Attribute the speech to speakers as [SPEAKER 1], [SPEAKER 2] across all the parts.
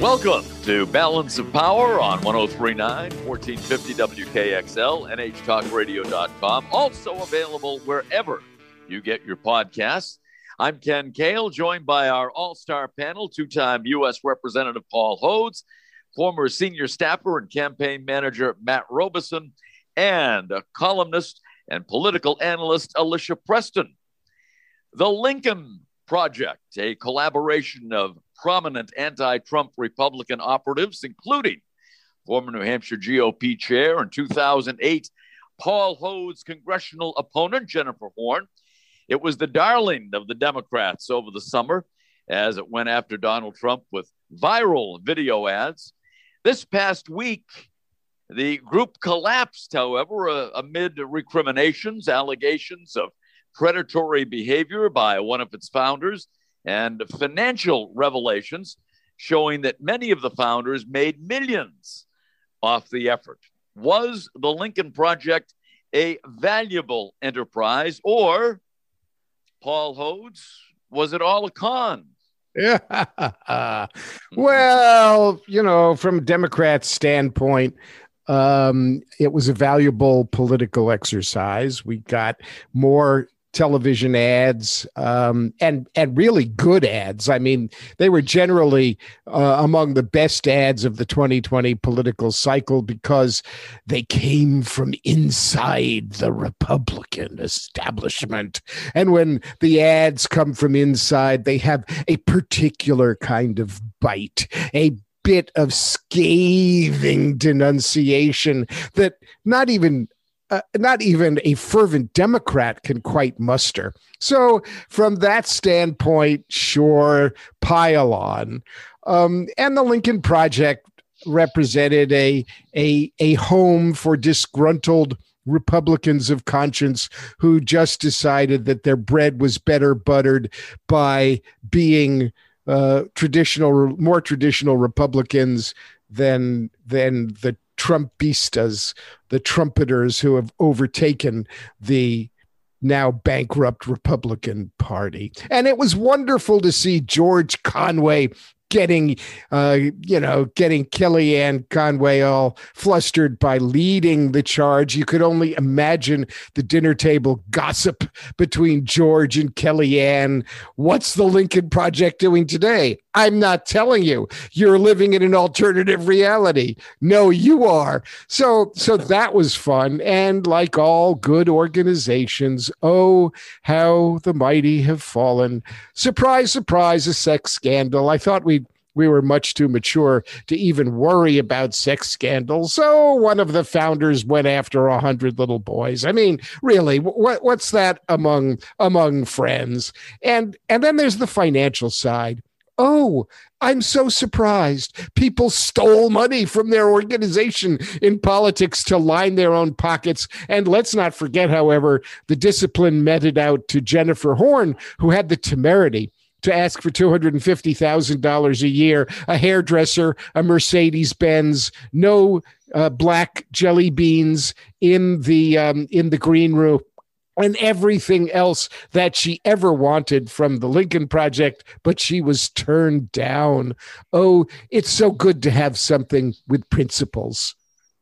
[SPEAKER 1] Welcome to Balance of Power on 1039 1450 WKXL, NHTalkRadio.com. Also available wherever you get your podcasts. I'm Ken Kale, joined by our all star panel, two time U.S. Representative Paul Hodes, former senior staffer and campaign manager Matt Robison, and a columnist and political analyst Alicia Preston. The Lincoln Project, a collaboration of prominent anti Trump Republican operatives, including former New Hampshire GOP chair in 2008, Paul Hodes' congressional opponent, Jennifer Horn. It was the darling of the Democrats over the summer as it went after Donald Trump with viral video ads. This past week, the group collapsed, however, uh, amid recriminations, allegations of predatory behavior by one of its founders, and financial revelations showing that many of the founders made millions off the effort. Was the Lincoln Project a valuable enterprise, or Paul Hodes, was it all a con?
[SPEAKER 2] Yeah. well, you know, from Democrats' standpoint, um, it was a valuable political exercise. We got more television ads um, and and really good ads. I mean, they were generally uh, among the best ads of the 2020 political cycle because they came from inside the Republican establishment. And when the ads come from inside, they have a particular kind of bite, a bit of scathing denunciation that not even uh, not even a fervent Democrat can quite muster. So, from that standpoint, sure, pile on. Um, and the Lincoln Project represented a, a, a home for disgruntled Republicans of conscience who just decided that their bread was better buttered by being uh, traditional, more traditional Republicans than than the Trumpistas, the trumpeters who have overtaken the now bankrupt Republican Party. And it was wonderful to see George Conway getting, uh, you know, getting Kellyanne Conway all flustered by leading the charge. You could only imagine the dinner table gossip between George and Kellyanne. What's the Lincoln Project doing today? I'm not telling you. You're living in an alternative reality. No, you are. So, so that was fun. And like all good organizations, oh, how the mighty have fallen. Surprise, surprise, a sex scandal. I thought we we were much too mature to even worry about sex scandals. So one of the founders went after a hundred little boys. I mean, really, what, what's that among among friends? And and then there's the financial side. Oh, I'm so surprised. People stole money from their organization in politics to line their own pockets. And let's not forget, however, the discipline meted out to Jennifer Horn, who had the temerity to ask for $250,000 a year, a hairdresser, a Mercedes Benz, no uh, black jelly beans in the um, in the green room and everything else that she ever wanted from the Lincoln Project, but she was turned down. Oh, it's so good to have something with principles.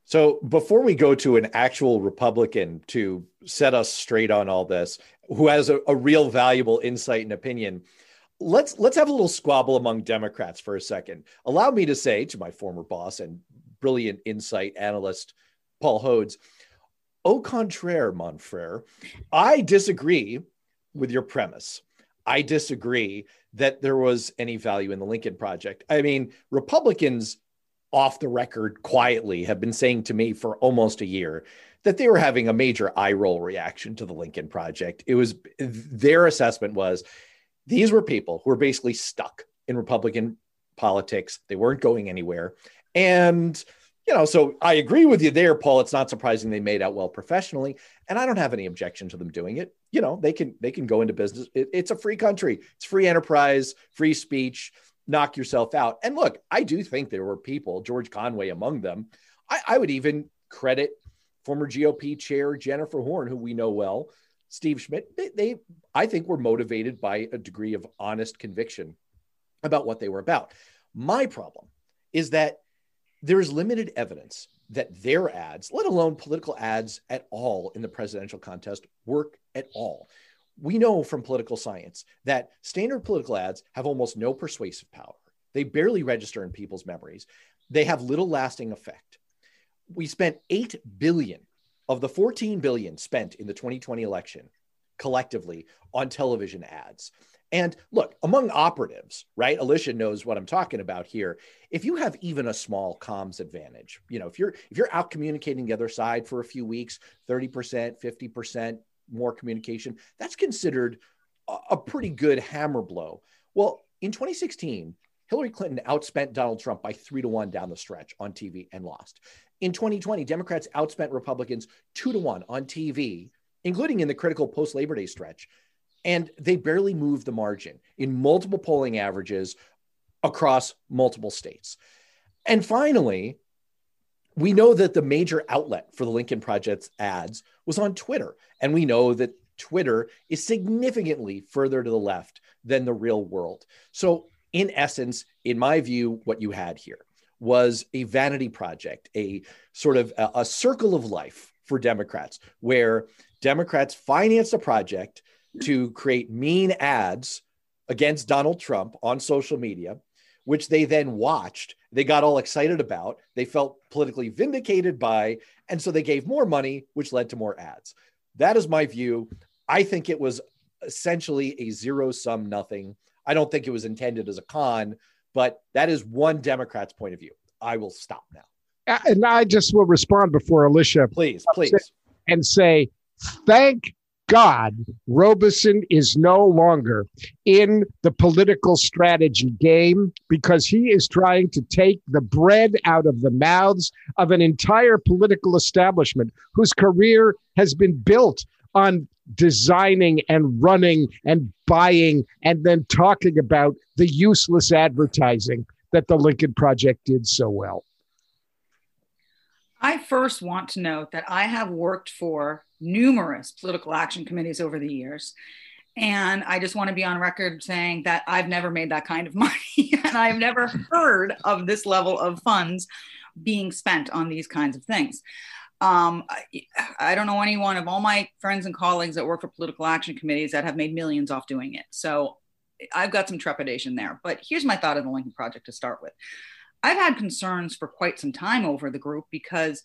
[SPEAKER 3] So, before we go to an actual Republican to set us straight on all this, who has a, a real valuable insight and opinion, let's let's have a little squabble among Democrats for a second. Allow me to say to my former boss and brilliant insight analyst Paul Hodes, au contraire, mon frere, I disagree with your premise. I disagree that there was any value in the Lincoln Project. I mean, Republicans off the record quietly have been saying to me for almost a year that they were having a major eye roll reaction to the Lincoln Project. It was their assessment was these were people who were basically stuck in Republican politics. They weren't going anywhere. And, you know, so I agree with you there, Paul. It's not surprising they made out well professionally. And I don't have any objection to them doing it. You know, they can they can go into business. It, it's a free country. It's free enterprise, free speech. Knock yourself out. And look, I do think there were people, George Conway among them. I, I would even credit former GOP chair Jennifer Horn, who we know well, Steve Schmidt, they, they, I think, were motivated by a degree of honest conviction about what they were about. My problem is that there is limited evidence that their ads, let alone political ads at all in the presidential contest, work at all. We know from political science that standard political ads have almost no persuasive power. They barely register in people's memories. They have little lasting effect. We spent 8 billion of the 14 billion spent in the 2020 election collectively on television ads. And look, among operatives, right? Alicia knows what I'm talking about here. If you have even a small comms advantage, you know, if you're if you're out communicating the other side for a few weeks, 30%, 50% more communication, that's considered a, a pretty good hammer blow. Well, in 2016, Hillary Clinton outspent Donald Trump by three to one down the stretch on TV and lost. In 2020, Democrats outspent Republicans two to one on TV, including in the critical post Labor Day stretch. And they barely moved the margin in multiple polling averages across multiple states. And finally, we know that the major outlet for the Lincoln Project's ads was on Twitter. And we know that Twitter is significantly further to the left than the real world. So, in essence, in my view, what you had here was a vanity project, a sort of a, a circle of life for Democrats, where Democrats financed a project to create mean ads against Donald Trump on social media, which they then watched. They got all excited about. They felt politically vindicated by, and so they gave more money, which led to more ads. That is my view. I think it was essentially a zero sum nothing. I don't think it was intended as a con, but that is one Democrat's point of view. I will stop now.
[SPEAKER 2] And I just will respond before Alicia.
[SPEAKER 3] Please, please.
[SPEAKER 2] And say, thank God, Robison is no longer in the political strategy game because he is trying to take the bread out of the mouths of an entire political establishment whose career has been built on designing and running and buying and then talking about the useless advertising that the Lincoln Project did so well.
[SPEAKER 4] I first want to note that I have worked for numerous political action committees over the years. And I just want to be on record saying that I've never made that kind of money and I've never heard of this level of funds being spent on these kinds of things. Um, I, I, don't know anyone of all my friends and colleagues that work for political action committees that have made millions off doing it. So I've got some trepidation there. But here's my thought of the Lincoln Project to start with. I've had concerns for quite some time over the group because,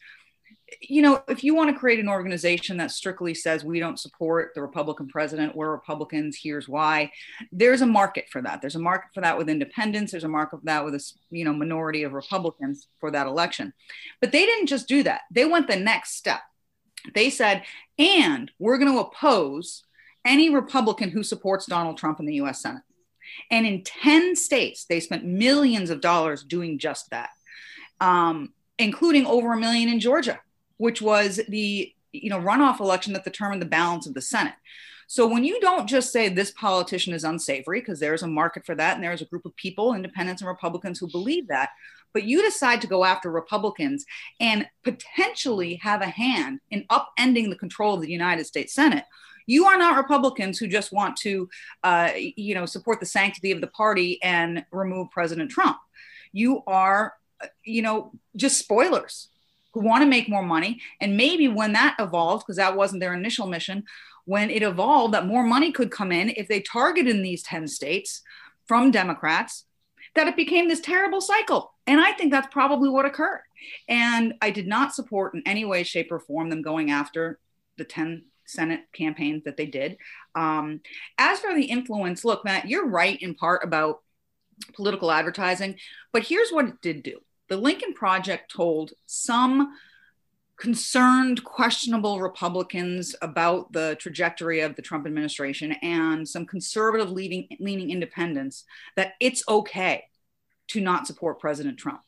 [SPEAKER 4] you know, if you want to create an organization that strictly says we don't support the Republican president, we're Republicans, here's why, there's a market for that. There's a market for that with independents. There's a market for that with a you know minority of Republicans for that election. But they didn't just do that. They went the next step. They said, and we're going to oppose any Republican who supports Donald Trump in the US Senate. And in 10 states, they spent millions of dollars doing just that, um, including over a million in Georgia, which was the you know runoff election that determined the balance of the Senate. So when you don't just say this politician is unsavory, because there's a market for that, and there's a group of people, independents and Republicans, who believe that, but you decide to go after Republicans and potentially have a hand in upending the control of the United States Senate, you are not Republicans who just want to, uh, you know, support the sanctity of the party and remove President Trump. You are, you know, just spoilers who want to make more money. And maybe when that evolved, because that wasn't their initial mission, when it evolved that more money could come in if they targeted in these 10 states from Democrats, that it became this terrible cycle. And I think that's probably what occurred. And I did not support in any way, shape, or form them going after the 10 Senate campaigns that they did. Um, as for the influence, look, Matt, you're right in part about political advertising, but here's what it did do the Lincoln Project told some concerned, questionable Republicans about the trajectory of the Trump administration and some conservative leaning, leaning independents that it's okay to not support President Trump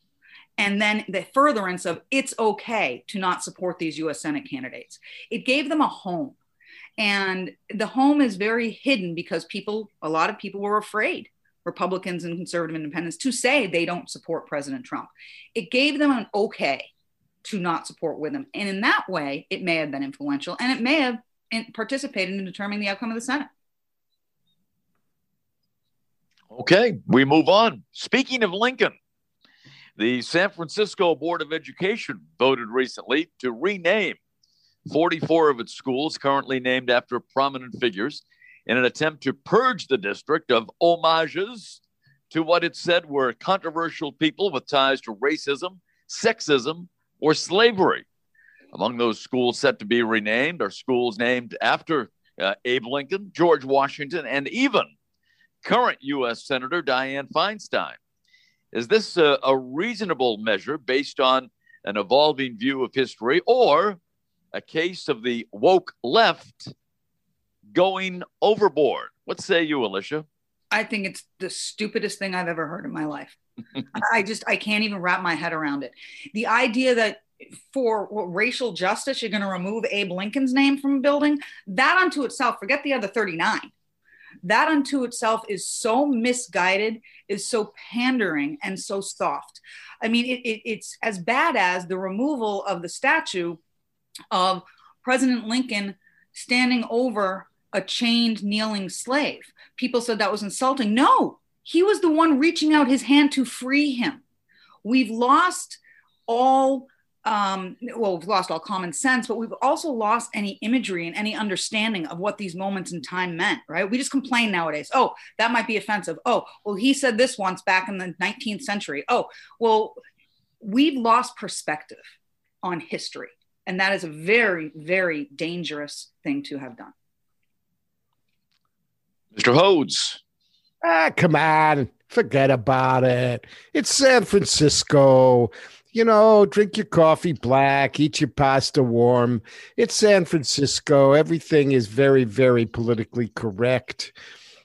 [SPEAKER 4] and then the furtherance of it's okay to not support these US Senate candidates. It gave them a home. And the home is very hidden because people, a lot of people were afraid, Republicans and conservative independents, to say they don't support President Trump. It gave them an okay to not support with him. And in that way, it may have been influential and it may have participated in determining the outcome of the Senate.
[SPEAKER 1] Okay, we move on. Speaking of Lincoln, The San Francisco Board of Education voted recently to rename 44 of its schools, currently named after prominent figures, in an attempt to purge the district of homages to what it said were controversial people with ties to racism, sexism, or slavery. Among those schools set to be renamed are schools named after uh, Abe Lincoln, George Washington, and even current U.S. Senator Dianne Feinstein. Is this a, a reasonable measure based on an evolving view of history or a case of the woke left going overboard? What say you, Alicia?
[SPEAKER 4] I think it's the stupidest thing I've ever heard in my life. I just I can't even wrap my head around it. The idea that for racial justice you're going to remove Abe Lincoln's name from a building, that unto itself, forget the other 39. That unto itself is so misguided, is so pandering and so soft. I mean, it, it, it's as bad as the removal of the statue of President Lincoln standing over a chained, kneeling slave. People said that was insulting. No, he was the one reaching out his hand to free him. We've lost all um, well, we've lost all common sense, but we've also lost any imagery and any understanding of what these moments in time meant, right? We just complain nowadays. Oh, that might be offensive. Oh, well, he said this once back in the 19th century. Oh, well, we've lost perspective on history. And that is a very, very dangerous thing to have done.
[SPEAKER 1] Mr. Hodes.
[SPEAKER 2] Ah, come on. Forget about it. It's San Francisco. You know, drink your coffee black, eat your pasta warm. It's San Francisco. Everything is very, very politically correct.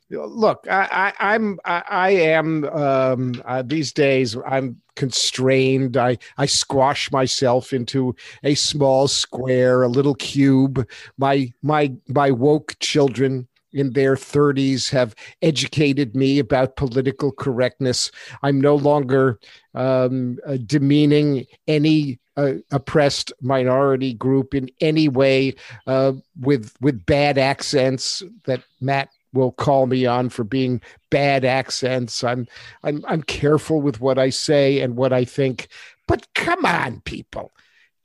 [SPEAKER 2] Look, I, I, I'm, I, I am um, uh, these days. I'm constrained. I, I squash myself into a small square, a little cube. My, my, my woke children in their 30s have educated me about political correctness. I'm no longer um, uh, demeaning any uh, oppressed minority group in any way uh, with with bad accents that Matt will call me on for being bad accents. I'm I'm I'm careful with what I say and what I think. But come on, people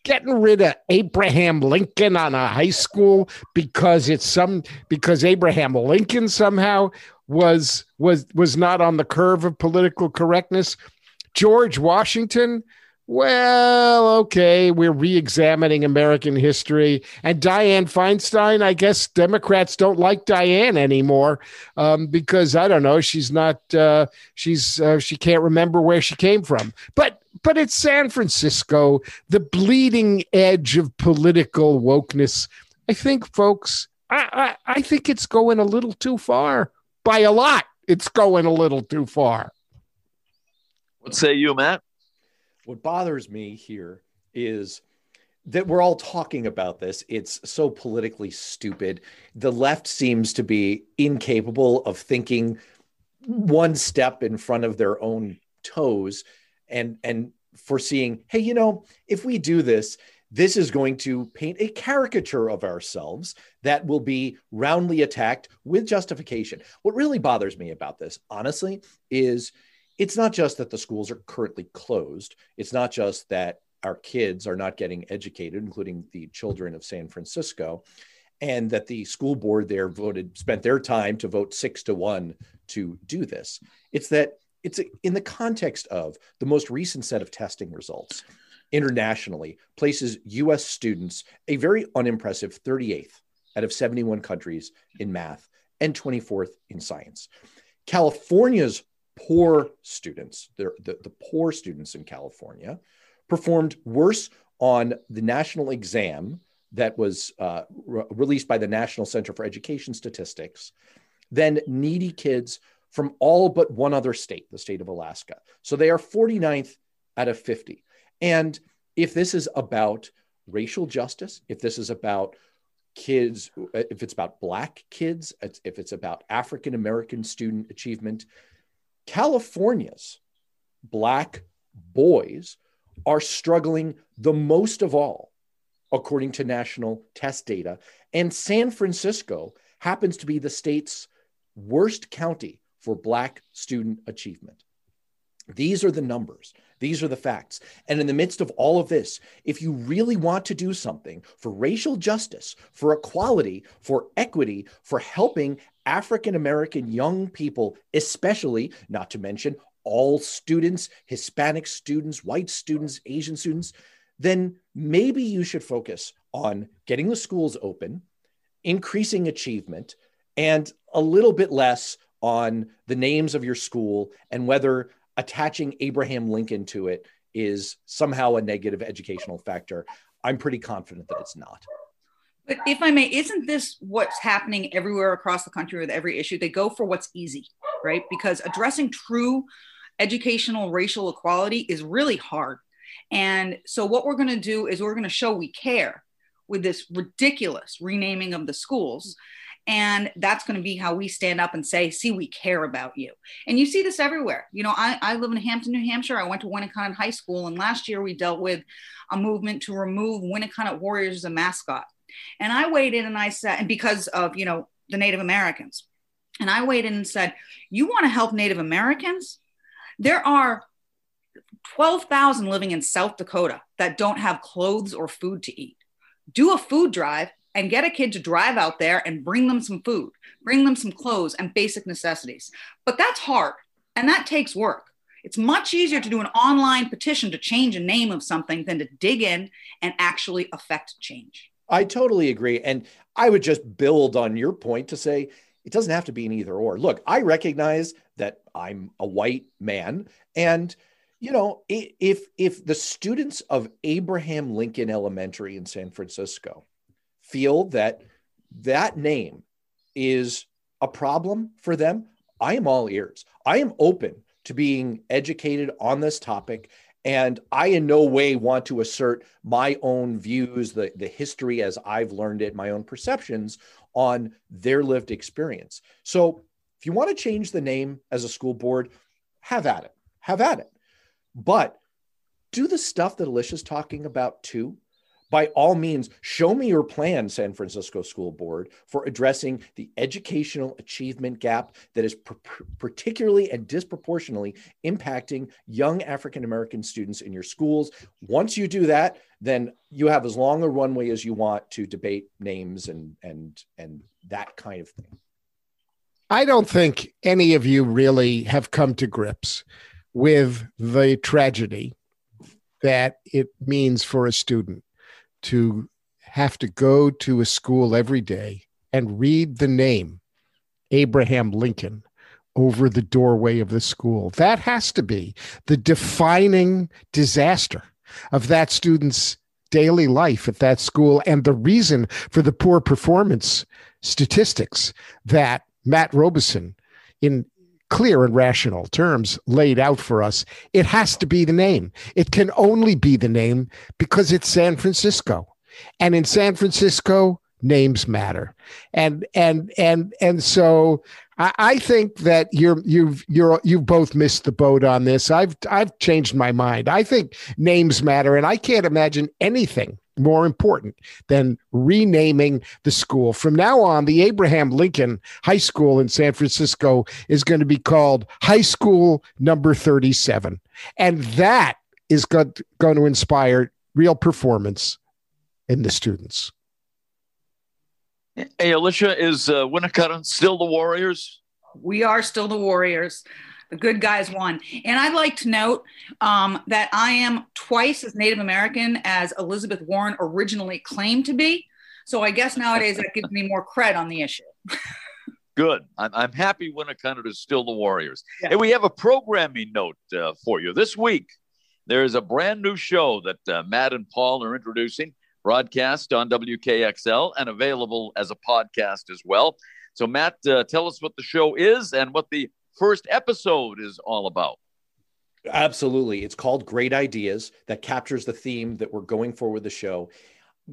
[SPEAKER 2] getting rid of Abraham Lincoln on a high school because it's some because Abraham Lincoln somehow was was was not on the curve of political correctness. George Washington, well, okay, we're re-examining American history. And Dianne Feinstein, I guess Democrats don't like Dianne anymore um, because I don't know, she's not, uh, she's uh, she can't remember where she came from. But but it's San Francisco, the bleeding edge of political wokeness. I think, folks, I, I, I think it's going a little too far. By a lot, it's going a little too far.
[SPEAKER 1] What say you, Matt?
[SPEAKER 3] What bothers me here is that we're all talking about this. It's so politically stupid. The left seems to be incapable of thinking one step in front of their own toes and and foreseeing, hey, you know, if we do this, this is going to paint a caricature of ourselves that will be roundly attacked with justification. What really bothers me about this, honestly, is it's not just that the schools are currently closed. It's not just that our kids are not getting educated, including the children of San Francisco, and that the school board there voted, spent their time to vote six to one to do this. It's that it's in the context of the most recent set of testing results internationally places US students a very unimpressive 38th out of 71 countries in math and 24th in science. California's poor students, the, the poor students in California, performed worse on the national exam that was uh, re- released by the National Center for Education Statistics than needy kids from all but one other state, the state of Alaska. So they are 49th out of 50. And if this is about racial justice, if this is about kids, if it's about Black kids, if it's about African American student achievement, California's Black boys are struggling the most of all, according to national test data. And San Francisco happens to be the state's worst county for Black student achievement. These are the numbers. These are the facts. And in the midst of all of this, if you really want to do something for racial justice, for equality, for equity, for helping African American young people, especially, not to mention all students, Hispanic students, white students, Asian students, then maybe you should focus on getting the schools open, increasing achievement, and a little bit less on the names of your school and whether attaching Abraham Lincoln to it is somehow a negative educational factor. I'm pretty confident that it's not.
[SPEAKER 4] But if I may, isn't this what's happening everywhere across the country with every issue? They go for what's easy, right? Because addressing true educational racial equality is really hard. And so, what we're going to do is we're going to show we care with this ridiculous renaming of the schools. And that's going to be how we stand up and say, see, we care about you. And you see this everywhere. You know, I, I live in Hampton, New Hampshire. I went to Winnacunnet High School. And last year we dealt with a movement to remove Winnacunnet Warriors as a mascot. And I weighed in and I said, and because of, you know, the Native Americans. And I weighed in and said, you want to help Native Americans? There are 12,000 living in South Dakota that don't have clothes or food to eat. Do a food drive and get a kid to drive out there and bring them some food, bring them some clothes and basic necessities. But that's hard and that takes work. It's much easier to do an online petition to change a name of something than to dig in and actually affect change.
[SPEAKER 3] I totally agree. And I would just build on your point to say it doesn't have to be an either or. Look, I recognize that I'm a white man and you know if if the students of Abraham Lincoln Elementary in San Francisco feel that that name is a problem for them, I am all ears. I am open to being educated on this topic. And I in no way want to assert my own views, the, the history as I've learned it, my own perceptions on their lived experience. So if you want to change the name as a school board, have at it. Have at it. But do the stuff that Alicia's talking about too by all means, show me your plan, San Francisco School Board, for addressing the educational achievement gap that is particularly and disproportionately impacting young African American students in your schools. Once you do that, then you have as long a runway as you want to debate names and and and that kind of thing.
[SPEAKER 2] I don't think any of you really have come to grips with the tragedy that it means for a student to have to go to a school every day and read the name Abraham Lincoln over the doorway of the school. That has to be the defining disaster of that student's daily life at that school and the reason for the poor performance statistics that Matt Robison in clear and rational terms laid out for us, it has to be the name. It can only be the name because it's San Francisco. And in San Francisco, names matter. And and and and so I, I think that you're you've you're you've both missed the boat on this. I've I've changed my mind. I think names matter, and I can't imagine anything more important than renaming the school. From now on, the Abraham Lincoln High School in San Francisco is going to be called High School Number 37. And that is going to inspire real performance in the students.
[SPEAKER 1] Hey, Alicia, is uh, Winnacunnet still the Warriors?
[SPEAKER 4] We are still the Warriors. The good guys won. And I'd like to note um, that I am twice as Native American as Elizabeth Warren originally claimed to be. So I guess nowadays that gives me more cred on the issue.
[SPEAKER 1] Good. I'm, I'm happy Winnacunnet is still the Warriors. Yeah. And we have a programming note uh, for you. This week, there is a brand new show that uh, Matt and Paul are introducing, broadcast on WKXL and available as a podcast as well. So, Matt, uh, tell us what the show is and what the first episode is all about.
[SPEAKER 3] Absolutely. It's called Great Ideas that captures the theme that we're going for with the show.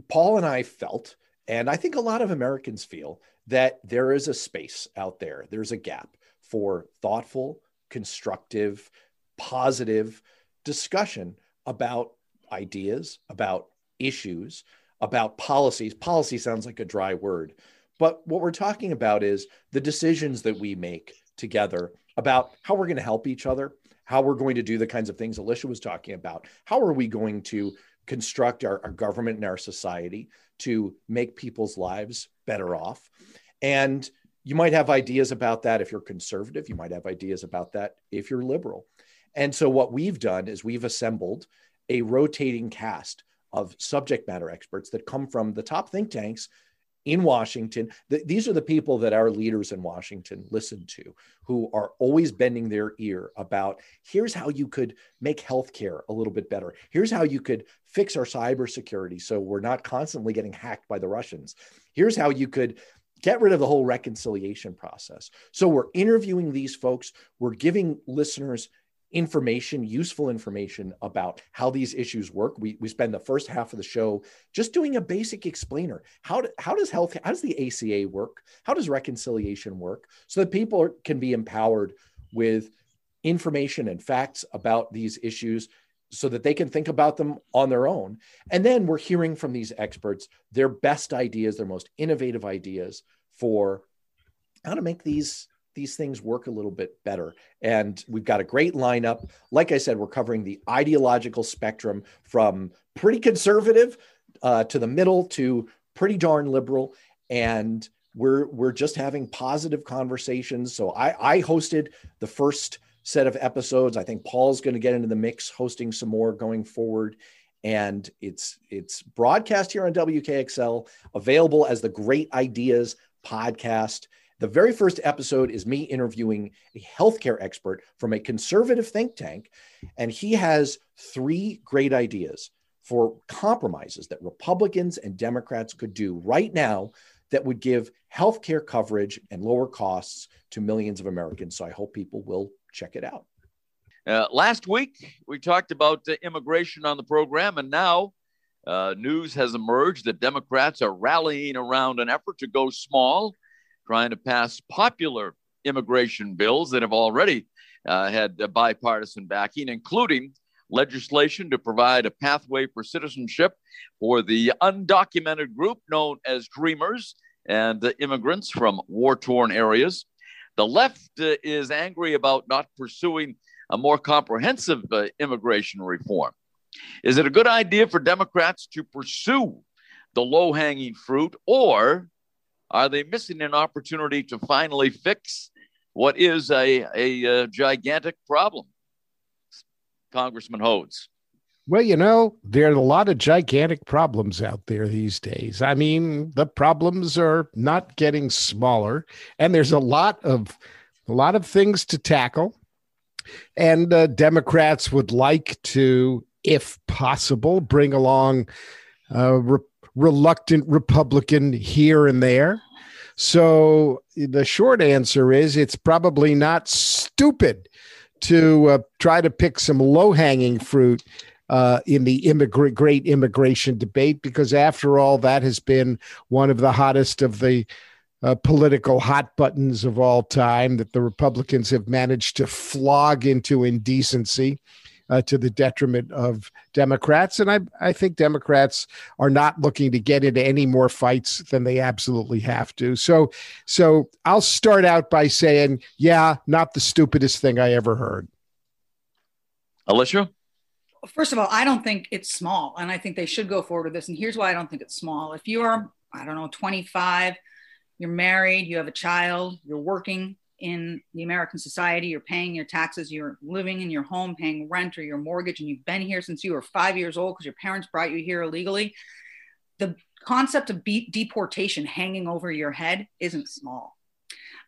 [SPEAKER 3] Paul and I felt, and I think a lot of Americans feel, that there is a space out there, there's a gap for thoughtful, constructive, positive discussion about ideas, about issues, about policies. Policy sounds like a dry word, but what we're talking about is the decisions that we make together about how we're going to help each other, how we're going to do the kinds of things Alicia was talking about. How are we going to construct our, our government and our society to make people's lives better off? And you might have ideas about that if you're conservative. You might have ideas about that if you're liberal. And so, what we've done is we've assembled a rotating cast of subject matter experts that come from the top think tanks in Washington. Th- these are the people that our leaders in Washington listen to, who are always bending their ear about here's how you could make healthcare a little bit better. Here's how you could fix our cybersecurity so we're not constantly getting hacked by the Russians. Here's how you could get rid of the whole reconciliation process. So we're interviewing these folks, we're giving listeners information, useful information about how these issues work. We, we spend the first half of the show just doing a basic explainer. How, do, how does health, how does the ACA work? How does reconciliation work? So that people can be empowered with information and facts about these issues so that they can think about them on their own. And then we're hearing from these experts their best ideas, their most innovative ideas for how to make these these things work a little bit better. And we've got a great lineup. Like I said, we're covering the ideological spectrum from pretty conservative uh, to the middle to pretty darn liberal. And we're we're just having positive conversations. So I, I hosted the first set of episodes. I think Paul's going to get into the mix, hosting some more going forward. And it's it's broadcast here on WKXL, available as the Great Ideas podcast. The very first episode is me interviewing a healthcare expert from a conservative think tank, and he has three great ideas for compromises that Republicans and Democrats could do right now that would give healthcare coverage and lower costs to millions of Americans. So I hope people will check it out.
[SPEAKER 1] Uh, last week, we talked about uh, immigration on the program, and now uh, news has emerged that Democrats are rallying around an effort to go small trying to pass popular immigration bills that have already uh, had bipartisan backing, including legislation to provide a pathway for citizenship for the undocumented group known as Dreamers and uh, immigrants from war torn areas. The left uh, is angry about not pursuing a more comprehensive uh, immigration reform. Is it a good idea for Democrats to pursue the low hanging fruit, or are they missing an opportunity to finally fix what is a, a, a gigantic problem? Congressman Hodes.
[SPEAKER 2] Well, you know, there are a lot of gigantic problems out there these days. I mean, the problems are not getting smaller, and there's a lot of a lot of things to tackle. And uh, Democrats would like to, if possible, bring along uh, reluctant Republican here and there. So the short answer is it's probably not stupid to uh, try to pick some low hanging fruit uh, in the immigrant, great immigration debate, because after all, that has been one of the hottest of the uh, political hot buttons of all time that the Republicans have managed to flog into indecency uh, to the detriment of Democrats. And I, I think Democrats are not looking to get into any more fights than they absolutely have to. So, so I'll start out by saying, yeah, not the stupidest thing I ever heard.
[SPEAKER 1] Alicia?
[SPEAKER 4] First of all, I don't think it's small, and I think they should go forward with this. And here's why I don't think it's small. If you are, I don't know, 25, you're married, you have a child, you're working, in the American society, you're paying your taxes, you're living in your home, paying rent or your mortgage, and you've been here since you were five years old because your parents brought you here illegally. The concept of be- deportation hanging over your head isn't small.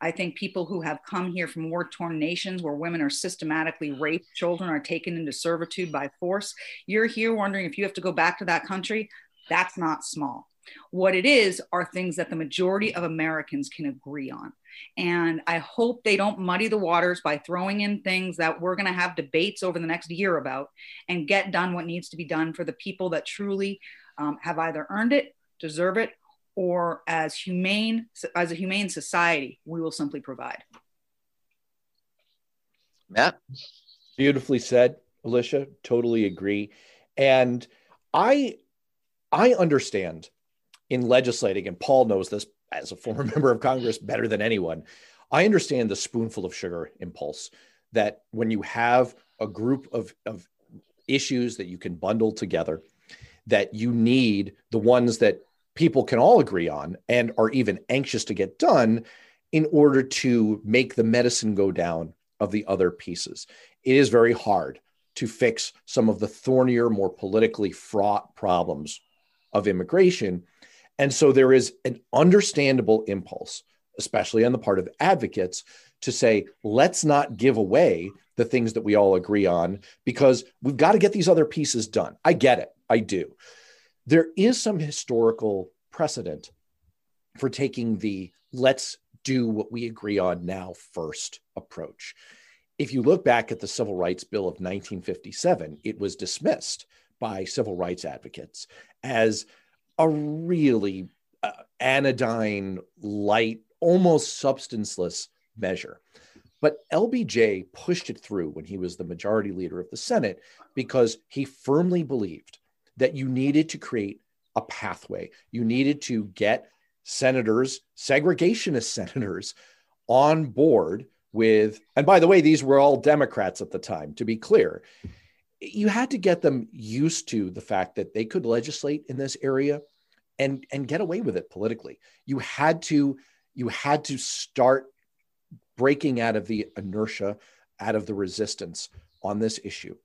[SPEAKER 4] I think people who have come here from war torn nations where women are systematically raped, children are taken into servitude by force, you're here wondering if you have to go back to that country. That's not small. What it is are things that the majority of Americans can agree on. And I hope they don't muddy the waters by throwing in things that we're going to have debates over the next year about and get done what needs to be done for the people that truly um, have either earned it, deserve it, or as humane as a humane society, we will simply provide.
[SPEAKER 1] Matt,
[SPEAKER 3] beautifully said, Alicia. Totally agree. And I I understand in legislating, and Paul knows this as a former member of Congress better than anyone. I understand the spoonful of sugar impulse that when you have a group of, of issues that you can bundle together that you need the ones that people can all agree on and are even anxious to get done in order to make the medicine go down of the other pieces. It is very hard to fix some of the thornier, more politically fraught problems of immigration. And so there is an understandable impulse, especially on the part of advocates, to say, let's not give away the things that we all agree on because we've got to get these other pieces done. I get it. I do. There is some historical precedent for taking the let's do what we agree on now first approach. If you look back at the Civil Rights Bill of 1957, it was dismissed by civil rights advocates as a really uh, anodyne, light, almost substanceless measure. But LBJ pushed it through when he was the majority leader of the Senate because he firmly believed that you needed to create a pathway. You needed to get senators, segregationist senators, on board with, and by the way, these were all Democrats at the time, to be clear. You had to get them used to the fact that they could legislate in this area and, and get away with it politically. You had to you had to start breaking out of the inertia, out of the resistance on this issue.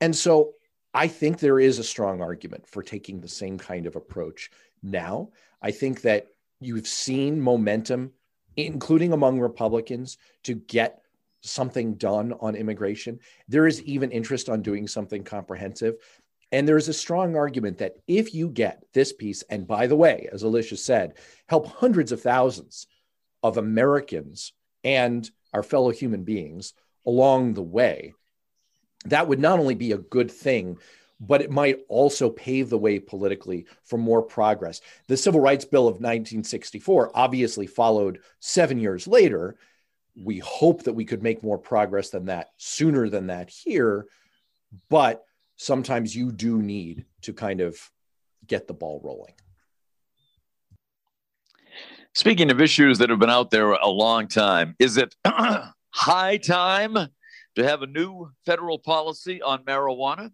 [SPEAKER 3] And so I think there is a strong argument for taking the same kind of approach now. I think that you've seen momentum, including among Republicans, to get something done on immigration. There is even interest on doing something comprehensive. And there's a strong argument that if you get this piece, and by the way, as Alicia said, help hundreds of thousands of Americans and our fellow human beings along the way, that would not only be a good thing, but it might also pave the way politically for more progress. The Civil Rights Bill of 1964 obviously followed seven years later. We hope that we could make more progress than that sooner than that here, but sometimes you do need to kind of get the ball rolling.
[SPEAKER 1] Speaking of issues that have been out there a long time, is it high time to have a new federal policy on marijuana?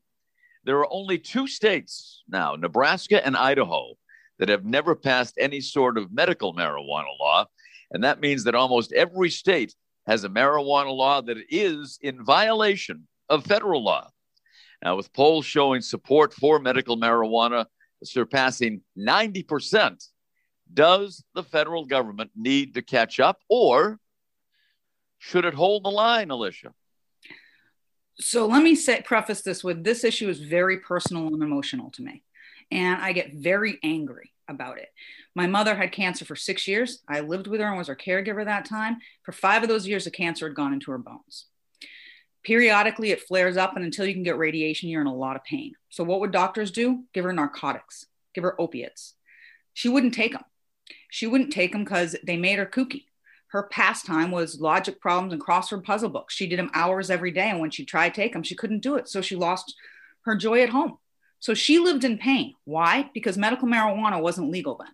[SPEAKER 1] There are only two states now, Nebraska and Idaho, that have never passed any sort of medical marijuana law. And that means that almost every state has a marijuana law that is in violation of federal law. Now, with polls showing support for medical marijuana surpassing 90%, does the federal government need to catch up or should it hold the line, Alicia?
[SPEAKER 4] So let me say, preface this with this issue is very personal and emotional to me. And I get very angry about it. My mother had cancer for six years. I lived with her and was her caregiver that time. For five of those years, the cancer had gone into her bones. Periodically, it flares up, and until you can get radiation, you're in a lot of pain. So, what would doctors do? Give her narcotics, give her opiates. She wouldn't take them. She wouldn't take them because they made her kooky. Her pastime was logic problems and crossword puzzle books. She did them hours every day. And when she tried to take them, she couldn't do it. So she lost her joy at home. So she lived in pain. Why? Because medical marijuana wasn't legal then.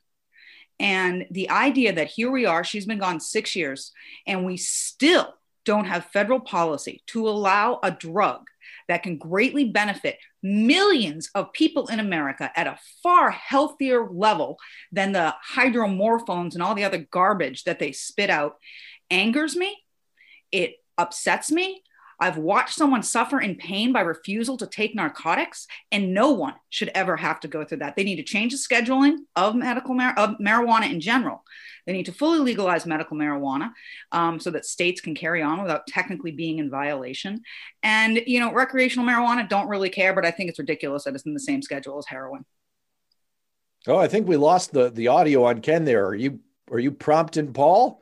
[SPEAKER 4] And the idea that here we are, she's been gone six years, and we still don't have federal policy to allow a drug that can greatly benefit millions of people in America at a far healthier level than the hydromorphones and all the other garbage that they spit out angers me. It upsets me. I've watched someone suffer in pain by refusal to take narcotics, and no one should ever have to go through that. They need to change the scheduling of medical mar- of marijuana in general. They need to fully legalize medical marijuana um, so that states can carry on without technically being in violation. And you know, recreational marijuana don't really care, but I think it's ridiculous that it's in the same schedule as heroin.
[SPEAKER 3] Oh, I think we lost the the audio on Ken there. Are you are you prompting Paul?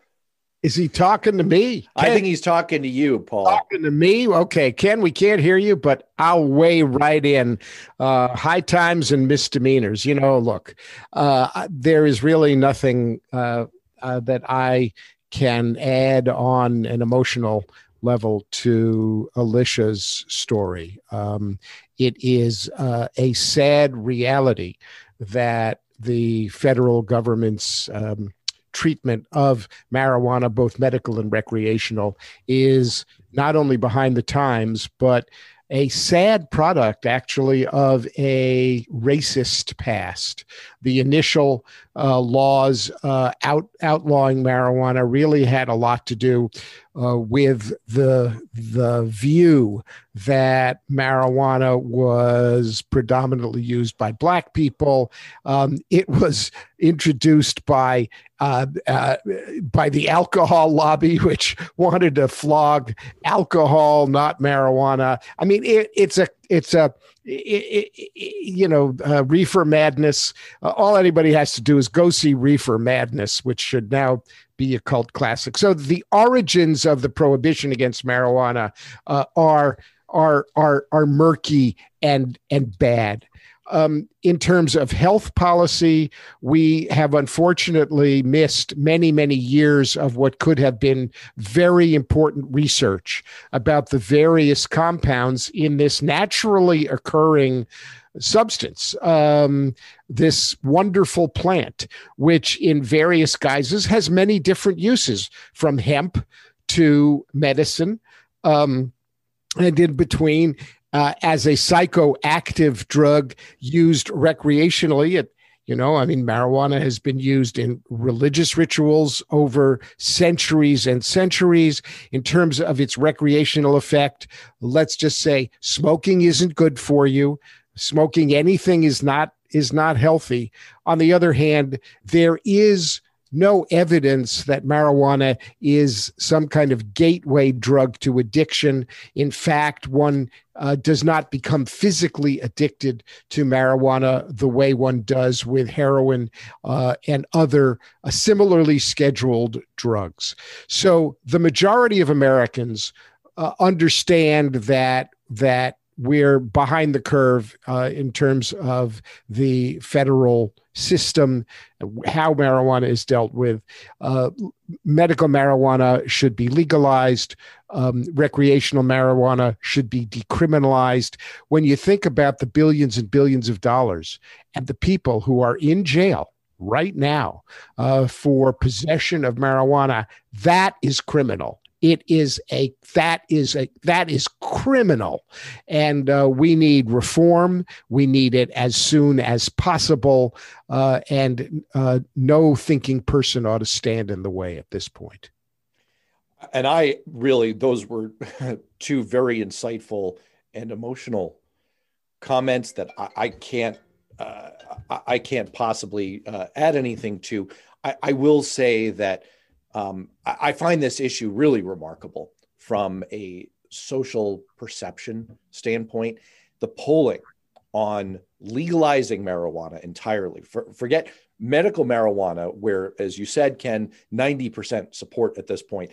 [SPEAKER 2] Is he talking to me? Ken,
[SPEAKER 3] I think he's talking to you, Paul.
[SPEAKER 2] Talking to me? Okay, Ken, we can't hear you, but I'll weigh right in. Uh, high times and misdemeanors. You know, look, uh, there is really nothing uh, uh that I can add on an emotional level to Alicia's story. Um, it is uh, a sad reality that the federal government's um, treatment of marijuana, both medical and recreational, is not only behind the times, but a sad product actually of a racist past. The initial uh, laws uh, out, outlawing marijuana really had a lot to do uh, with the the view that marijuana was predominantly used by black people. Um, it was introduced by uh, uh, by the alcohol lobby, which wanted to flog alcohol, not marijuana. I mean, it, it's a it's a it, it, you know uh, reefer madness. Uh, all anybody has to do is go see reefer madness, which should now be a cult classic. So the origins of the prohibition against marijuana uh, are are are are murky and and bad. Um, in terms of health policy, we have unfortunately missed many, many years of what could have been very important research about the various compounds in this naturally occurring substance, um, this wonderful plant, which in various guises has many different uses from hemp to medicine. Um, and in between, uh, as a psychoactive drug used recreationally. It, you know, I mean, marijuana has been used in religious rituals over centuries and centuries. In terms of its recreational effect, let's just say smoking isn't good for you. Smoking anything is not is not healthy. On the other hand, there is no evidence that marijuana is some kind of gateway drug to addiction. In fact, one uh, does not become physically addicted to marijuana the way one does with heroin uh, and other uh, similarly scheduled drugs. So the majority of Americans uh, understand that that we're behind the curve uh, in terms of the federal system, how marijuana is dealt with. Uh, medical marijuana should be legalized. Um, recreational marijuana should be decriminalized. When you think about the billions and billions of dollars and the people who are in jail right now uh, for possession of marijuana, that is criminal it is a that is a that is criminal. And uh, we need reform. We need it as soon as possible. Uh, and uh, no thinking person ought to stand in the way at this point.
[SPEAKER 3] And i really those were two very insightful and emotional comments that i, I can't uh, I can't possibly uh, add anything to. I, I will say that um, I find this issue really remarkable from a social perception standpoint. The polling on legalizing marijuana entirely, for, forget medical marijuana, where, as you said, Ken, 90% support at this point.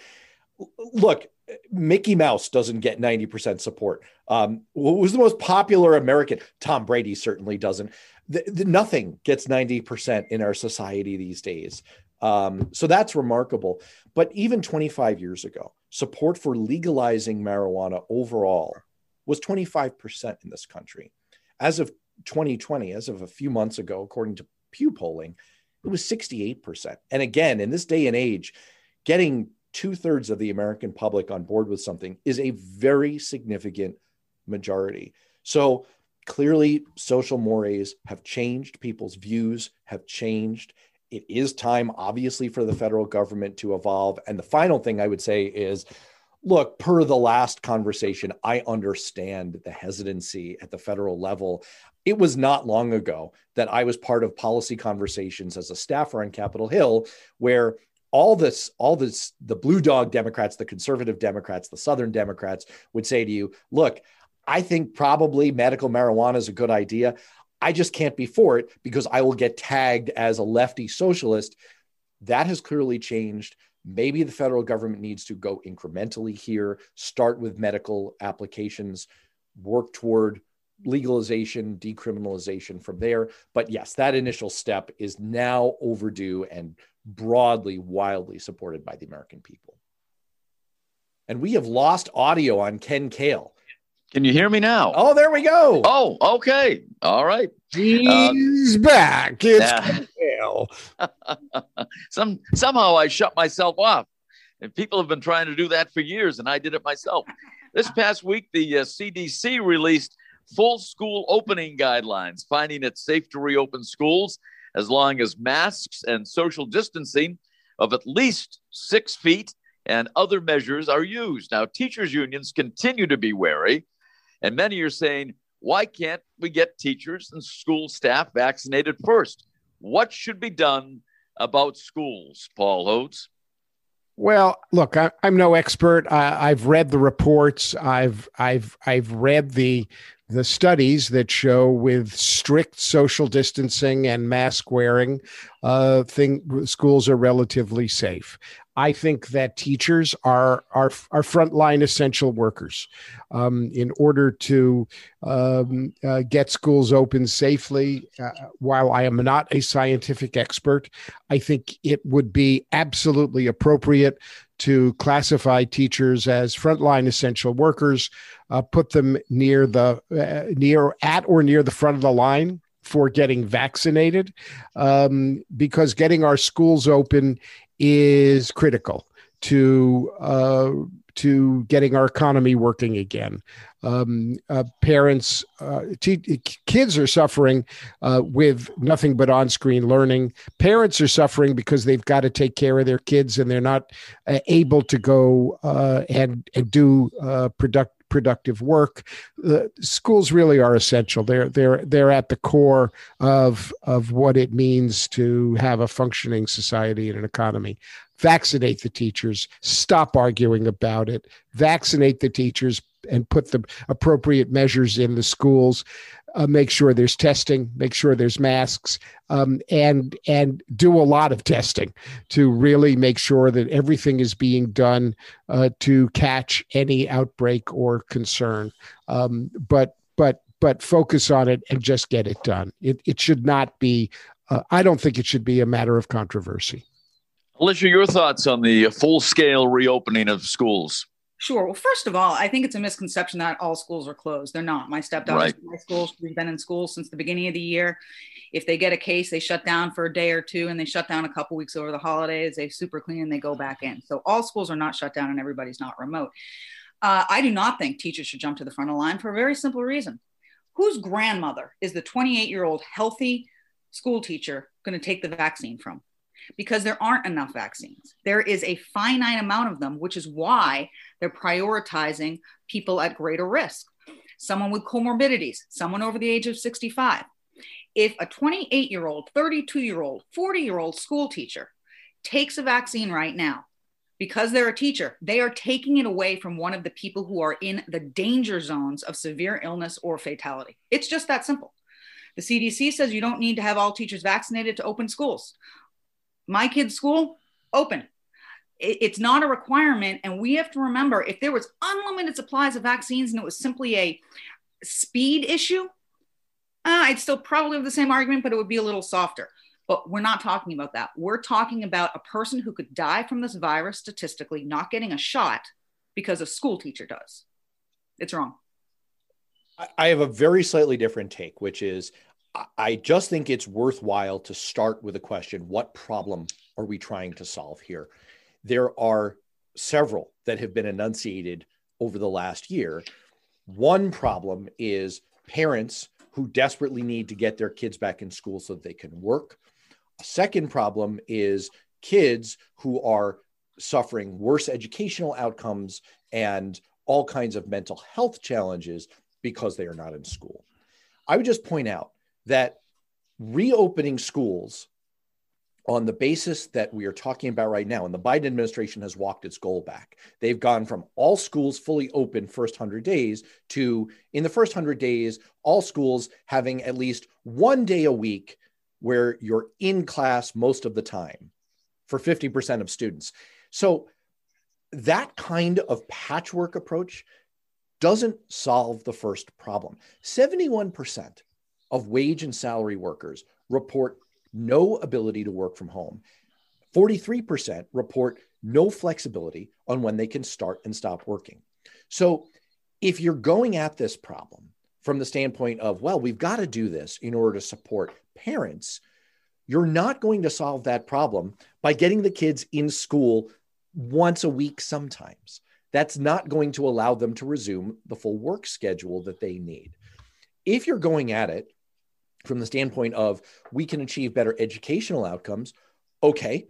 [SPEAKER 3] Look, Mickey Mouse doesn't get 90% support. Um, who's the most popular American? Tom Brady certainly doesn't. The, the, nothing gets 90% in our society these days. Um, so that's remarkable. But even 25 years ago, support for legalizing marijuana overall was 25% in this country. As of 2020, as of a few months ago, according to Pew polling, it was 68%. And again, in this day and age, getting two thirds of the American public on board with something is a very significant majority. So clearly, social mores have changed, people's views have changed it is time, obviously, for the federal government to evolve. And the final thing I would say is look, per the last conversation, I understand the hesitancy at the federal level. It was not long ago that I was part of policy conversations as a staffer on Capitol Hill where all this all this the blue dog democrats the conservative democrats the southern democrats would say to you look i think probably medical marijuana is a good idea I just can't be for it because I will get tagged as a lefty socialist. That has clearly changed. Maybe the federal government needs to go incrementally here, start with medical applications, work toward legalization, decriminalization from there. But yes, that initial step is now overdue and broadly, wildly supported by the American people. And we have lost audio on Ken Kale.
[SPEAKER 1] Can you hear me now?
[SPEAKER 3] Oh, there we go.
[SPEAKER 1] Oh, okay. All right.
[SPEAKER 2] He's uh, back. It's
[SPEAKER 1] Some somehow I shut myself off. And people have been trying to do that for years, and I did it myself. This past week, the uh, CDC released full school opening guidelines, finding it safe to reopen schools as long as masks and social distancing of at least six feet and other measures are used. Now, teachers' unions continue to be wary, and many are saying, why can't we get teachers and school staff vaccinated first? What should be done about schools, Paul Hodes?
[SPEAKER 2] Well, look, I, am no expert. I, I've read the reports. I've I've I've read the the studies that show with strict social distancing and mask wearing, uh, schools are relatively safe. I think that teachers are are, are frontline essential workers. Um, in order to um, uh, get schools open safely, uh, while I am not a scientific expert, I think it would be absolutely appropriate to classify teachers as frontline essential workers, uh, put them near the uh, near at or near the front of the line for getting vaccinated, um, because getting our schools open is critical to uh, to getting our economy working again. Um, uh, parents, uh, t- kids are suffering uh, with nothing but on screen learning. Parents are suffering because they've got to take care of their kids and they're not uh, able to go uh, and, and do uh, product, productive work. schools really are essential. They're they're they're at the core of of what it means to have a functioning society and an economy vaccinate the teachers, stop arguing about it, vaccinate the teachers, and put the appropriate measures in the schools. Uh, make sure there's testing, make sure there's masks, um, and and do a lot of testing to really make sure that everything is being done uh, to catch any outbreak or concern. Um, but but but focus on it and just get it done. It it should not be. Uh, I don't think it should be a matter of controversy.
[SPEAKER 1] Alicia, your thoughts on the full scale reopening of schools?
[SPEAKER 4] Sure. Well, first of all, I think it's a misconception that all schools are closed. They're not. My stepdaughter's right. in high school. She's been in school since the beginning of the year. If they get a case, they shut down for a day or two and they shut down a couple weeks over the holidays. They super clean and they go back in. So all schools are not shut down and everybody's not remote. Uh, I do not think teachers should jump to the front of the line for a very simple reason. Whose grandmother is the 28 year old healthy school teacher going to take the vaccine from? Because there aren't enough vaccines. There is a finite amount of them, which is why they're prioritizing people at greater risk. Someone with comorbidities, someone over the age of 65. If a 28 year old, 32 year old, 40 year old school teacher takes a vaccine right now, because they're a teacher, they are taking it away from one of the people who are in the danger zones of severe illness or fatality. It's just that simple. The CDC says you don't need to have all teachers vaccinated to open schools my kid's school open. It's not a requirement and we have to remember if there was unlimited supplies of vaccines and it was simply a speed issue uh, i'd still probably have the same argument but it would be a little softer. But we're not talking about that. We're talking about a person who could die from this virus statistically not getting a shot because a school teacher does. It's wrong.
[SPEAKER 3] I have a very slightly different take which is I just think it's worthwhile to start with a question what problem are we trying to solve here? There are several that have been enunciated over the last year. One problem is parents who desperately need to get their kids back in school so that they can work. A second problem is kids who are suffering worse educational outcomes and all kinds of mental health challenges because they are not in school. I would just point out that reopening schools on the basis that we are talking about right now, and the Biden administration has walked its goal back. They've gone from all schools fully open first 100 days to, in the first 100 days, all schools having at least one day a week where you're in class most of the time for 50% of students. So that kind of patchwork approach doesn't solve the first problem. 71% of wage and salary workers report no ability to work from home. 43% report no flexibility on when they can start and stop working. So, if you're going at this problem from the standpoint of, well, we've got to do this in order to support parents, you're not going to solve that problem by getting the kids in school once a week sometimes. That's not going to allow them to resume the full work schedule that they need. If you're going at it from the standpoint of we can achieve better educational outcomes, okay,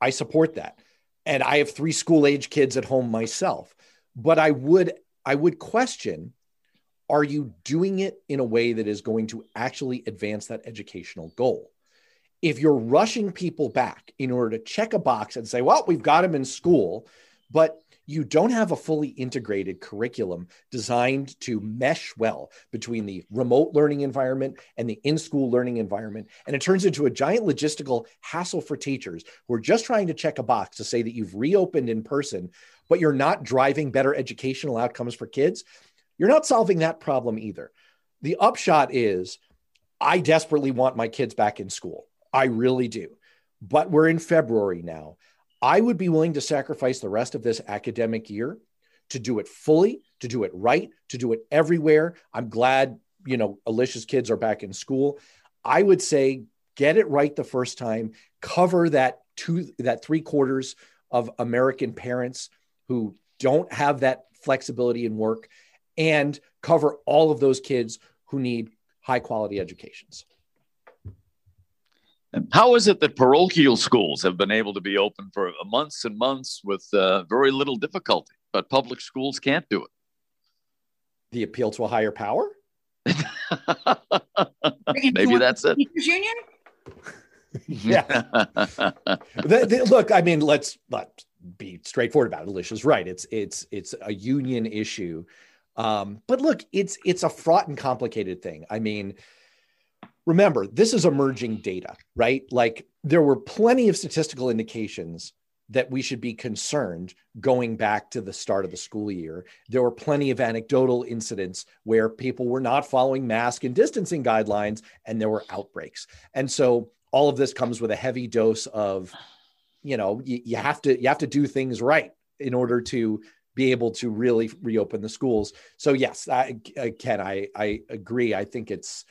[SPEAKER 3] I support that. And I have three school age kids at home myself. But I would I would question are you doing it in a way that is going to actually advance that educational goal? If you're rushing people back in order to check a box and say, well, we've got them in school, but you don't have a fully integrated curriculum designed to mesh well between the remote learning environment and the in school learning environment. And it turns into a giant logistical hassle for teachers who are just trying to check a box to say that you've reopened in person, but you're not driving better educational outcomes for kids. You're not solving that problem either. The upshot is I desperately want my kids back in school. I really do. But we're in February now. I would be willing to sacrifice the rest of this academic year to do it fully, to do it right, to do it everywhere. I'm glad, you know, Alicia's kids are back in school. I would say get it right the first time, cover that two that three quarters of American parents who don't have that flexibility in work and cover all of those kids who need high quality educations.
[SPEAKER 1] How is it that parochial schools have been able to be open for months and months with uh, very little difficulty, but public schools can't do it?
[SPEAKER 3] The appeal to a higher power?
[SPEAKER 1] Maybe that's it.
[SPEAKER 4] Teachers union?
[SPEAKER 3] yeah. the, the, look, I mean, let's, let's be straightforward about it. Alicia's right. It's it's it's a union issue. Um, but look, it's it's a fraught and complicated thing. I mean, remember, this is emerging data, right? Like there were plenty of statistical indications that we should be concerned going back to the start of the school year. There were plenty of anecdotal incidents where people were not following mask and distancing guidelines and there were outbreaks. And so all of this comes with a heavy dose of, you know, you, you have to you have to do things right in order to be able to really reopen the schools. So yes, I, Ken, I I agree. I think it's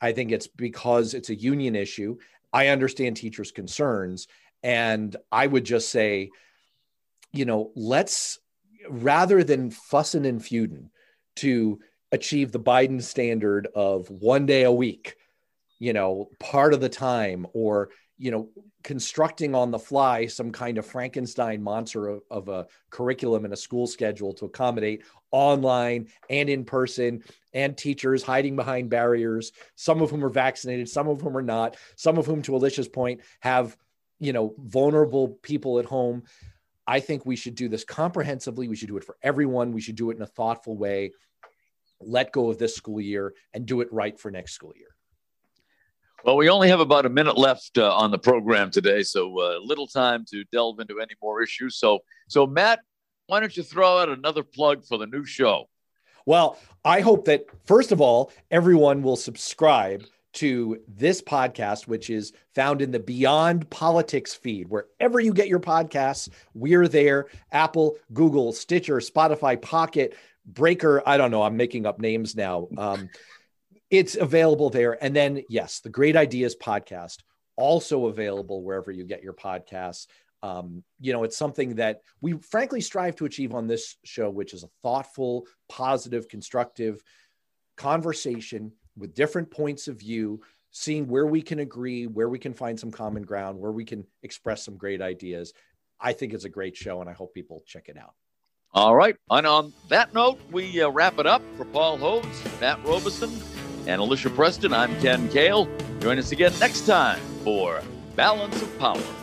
[SPEAKER 3] I think it's because it's a union issue. I understand teachers' concerns. And I would just say, you know, let's rather than fussing and feuding to achieve the Biden standard of one day a week, you know, part of the time, or, you know, constructing on the fly some kind of Frankenstein monster of, of, a curriculum and a school schedule to accommodate online and in person and teachers hiding behind barriers, some of whom are vaccinated, some of whom are not, some of whom, to Alicia's point, have, you know, vulnerable people at home. I think we should do this comprehensively. We should do it for everyone. We should do it in a thoughtful way. Let go of this school year and do it right for next school year.
[SPEAKER 1] Well, we only have about a minute left uh, on the program today, so uh, little time to delve into any more issues. So, so Matt, why don't you throw out another plug for the new show?
[SPEAKER 3] Well, I hope that first of all, everyone will subscribe to this podcast, which is found in the Beyond Politics feed. Wherever you get your podcasts, we're there. Apple, Google, Stitcher, Spotify, Pocket, Breaker. I don't know. I'm making up names now. Um, it's available there. And then, yes, the Great Ideas podcast, also available wherever you get your podcasts. Um, you know, it's something that we frankly strive to achieve on this show, which is a thoughtful, positive, constructive conversation with different points of view, seeing where we can agree, where we can find some common ground, where we can express some great ideas. I think it's a great show, and I hope people check it out.
[SPEAKER 1] All right. And on that note, we uh, wrap it up for Paul Hodes, Matt Robison, and Alicia Preston. I'm Ken Kale. Join us again next time for Balance of Power.